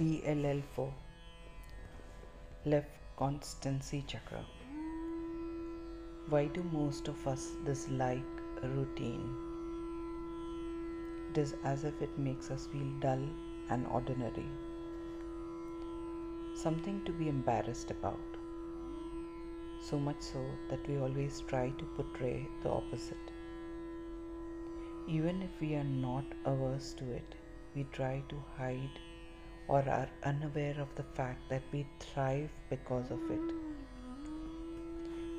BLL4 Left Constancy Chakra. Why do most of us dislike routine? It is as if it makes us feel dull and ordinary. Something to be embarrassed about. So much so that we always try to portray the opposite. Even if we are not averse to it, we try to hide or are unaware of the fact that we thrive because of it.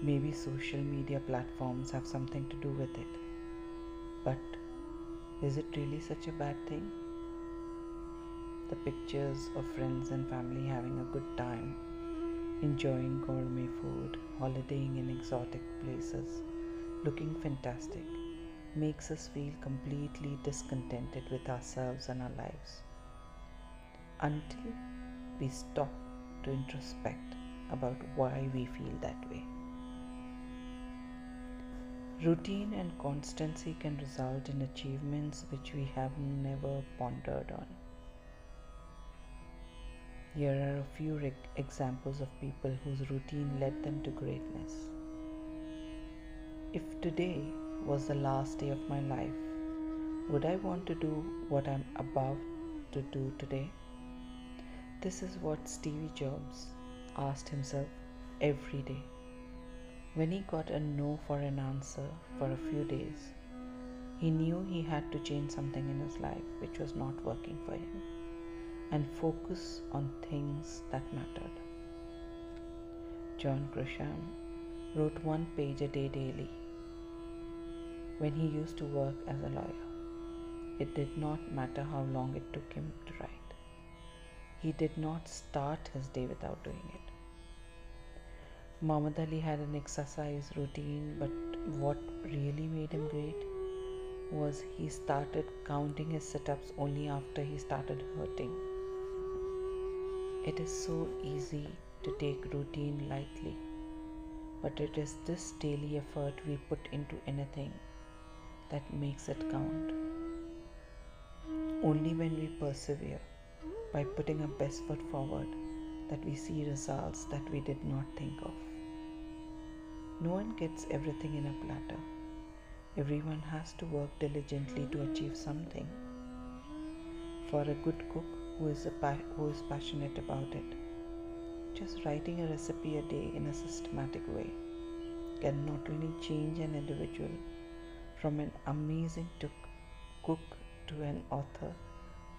Maybe social media platforms have something to do with it. But is it really such a bad thing? The pictures of friends and family having a good time, enjoying gourmet food, holidaying in exotic places, looking fantastic, makes us feel completely discontented with ourselves and our lives until we stop to introspect about why we feel that way. Routine and constancy can result in achievements which we have never pondered on. Here are a few examples of people whose routine led them to greatness. If today was the last day of my life, would I want to do what I'm about to do today? This is what Stevie Jobs asked himself every day. When he got a no for an answer for a few days, he knew he had to change something in his life which was not working for him and focus on things that mattered. John Grisham wrote one page a day daily when he used to work as a lawyer. It did not matter how long it took him to write. He did not start his day without doing it. Muhammad Ali had an exercise routine, but what really made him great was he started counting his sit ups only after he started hurting. It is so easy to take routine lightly, but it is this daily effort we put into anything that makes it count. Only when we persevere by putting our best foot forward that we see results that we did not think of. No one gets everything in a platter. Everyone has to work diligently to achieve something. For a good cook who is, pa- who is passionate about it, just writing a recipe a day in a systematic way can not only change an individual from an amazing cook to an author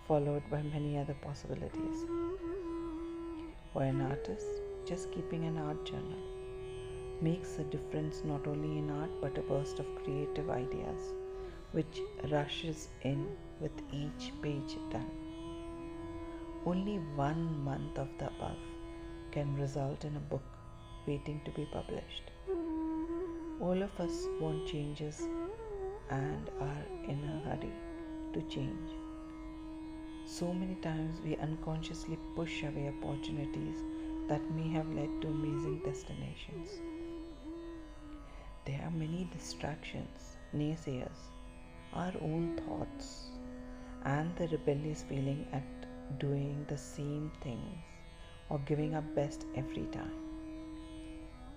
followed by many other possibilities. For an artist, just keeping an art journal makes a difference not only in art but a burst of creative ideas which rushes in with each page done. Only one month of the above can result in a book waiting to be published. All of us want changes and are in a hurry to change. So many times we unconsciously push away opportunities that may have led to amazing destinations. There are many distractions, naysayers, our own thoughts, and the rebellious feeling at doing the same things or giving our best every time.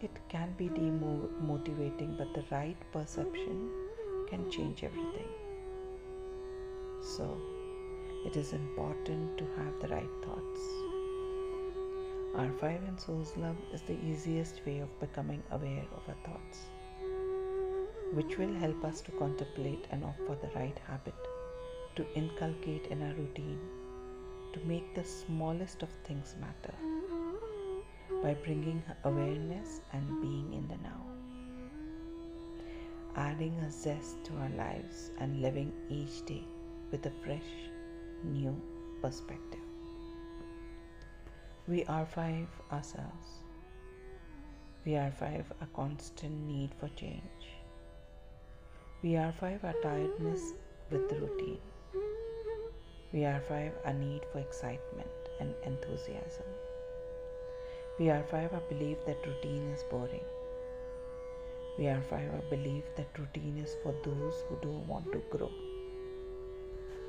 It can be demotivating, but the right perception can change everything. So, it is important to have the right thoughts. Our five and soul's Love is the easiest way of becoming aware of our thoughts, which will help us to contemplate and opt for the right habit to inculcate in our routine to make the smallest of things matter by bringing awareness and being in the now. Adding a zest to our lives and living each day with a fresh new perspective. We are five ourselves. We are five a constant need for change. We are five our tiredness with routine. We are five a need for excitement and enthusiasm. We are five a belief that routine is boring. We are five a belief that routine is for those who don't want to grow.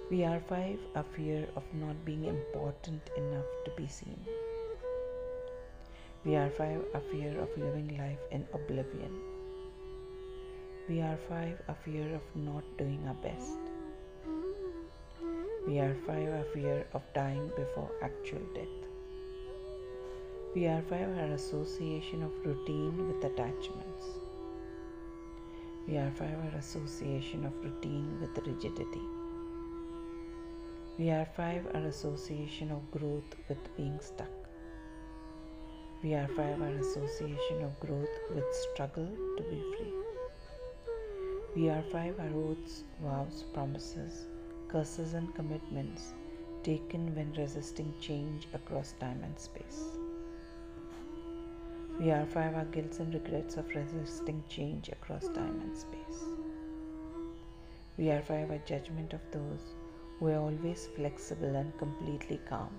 We are five, a fear of not being important enough to be seen. We are five, a fear of living life in oblivion. We are five, a fear of not doing our best. We are five, a fear of dying before actual death. We are five, our association of routine with attachments. We are five, our association of routine with rigidity. We are five, our association of growth with being stuck. We are five, our association of growth with struggle to be free. We are five, our oaths, vows, promises, curses, and commitments taken when resisting change across time and space. We are five, our guilts and regrets of resisting change across time and space. We are five, our judgment of those who are always flexible and completely calm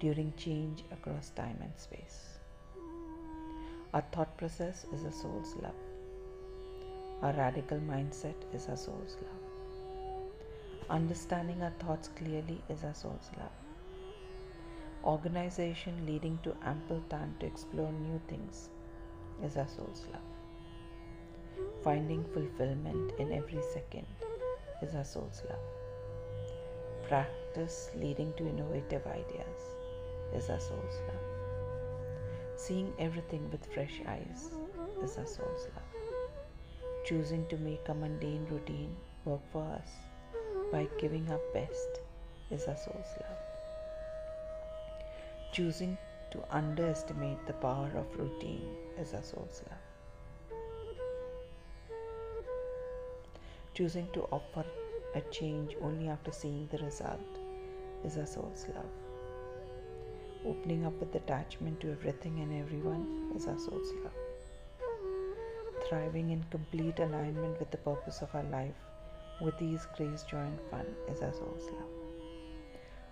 during change across time and space. Our thought process is a soul's love. Our radical mindset is our soul's love. Understanding our thoughts clearly is our soul's love. Organization leading to ample time to explore new things is our soul's love. Finding fulfillment in every second is our soul's love. Practice leading to innovative ideas is our soul's love. Seeing everything with fresh eyes is our soul's love. Choosing to make a mundane routine work for us by giving our best is our soul's love. Choosing to underestimate the power of routine is our soul's love. Choosing to offer a change only after seeing the result is our soul's love. Opening up with attachment to everything and everyone is our soul's love. Thriving in complete alignment with the purpose of our life with ease, grace, joy, and fun is our soul's love.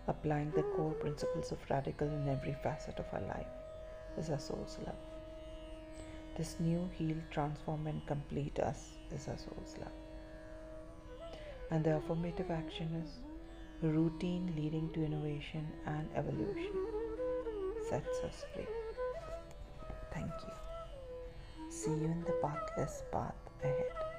Applying the core principles of radical in every facet of our life is our soul's love. This new, heal, transform, and complete us is our soul's love. And the affirmative action is routine leading to innovation and evolution sets us free. Thank you. See you in the pathless path ahead.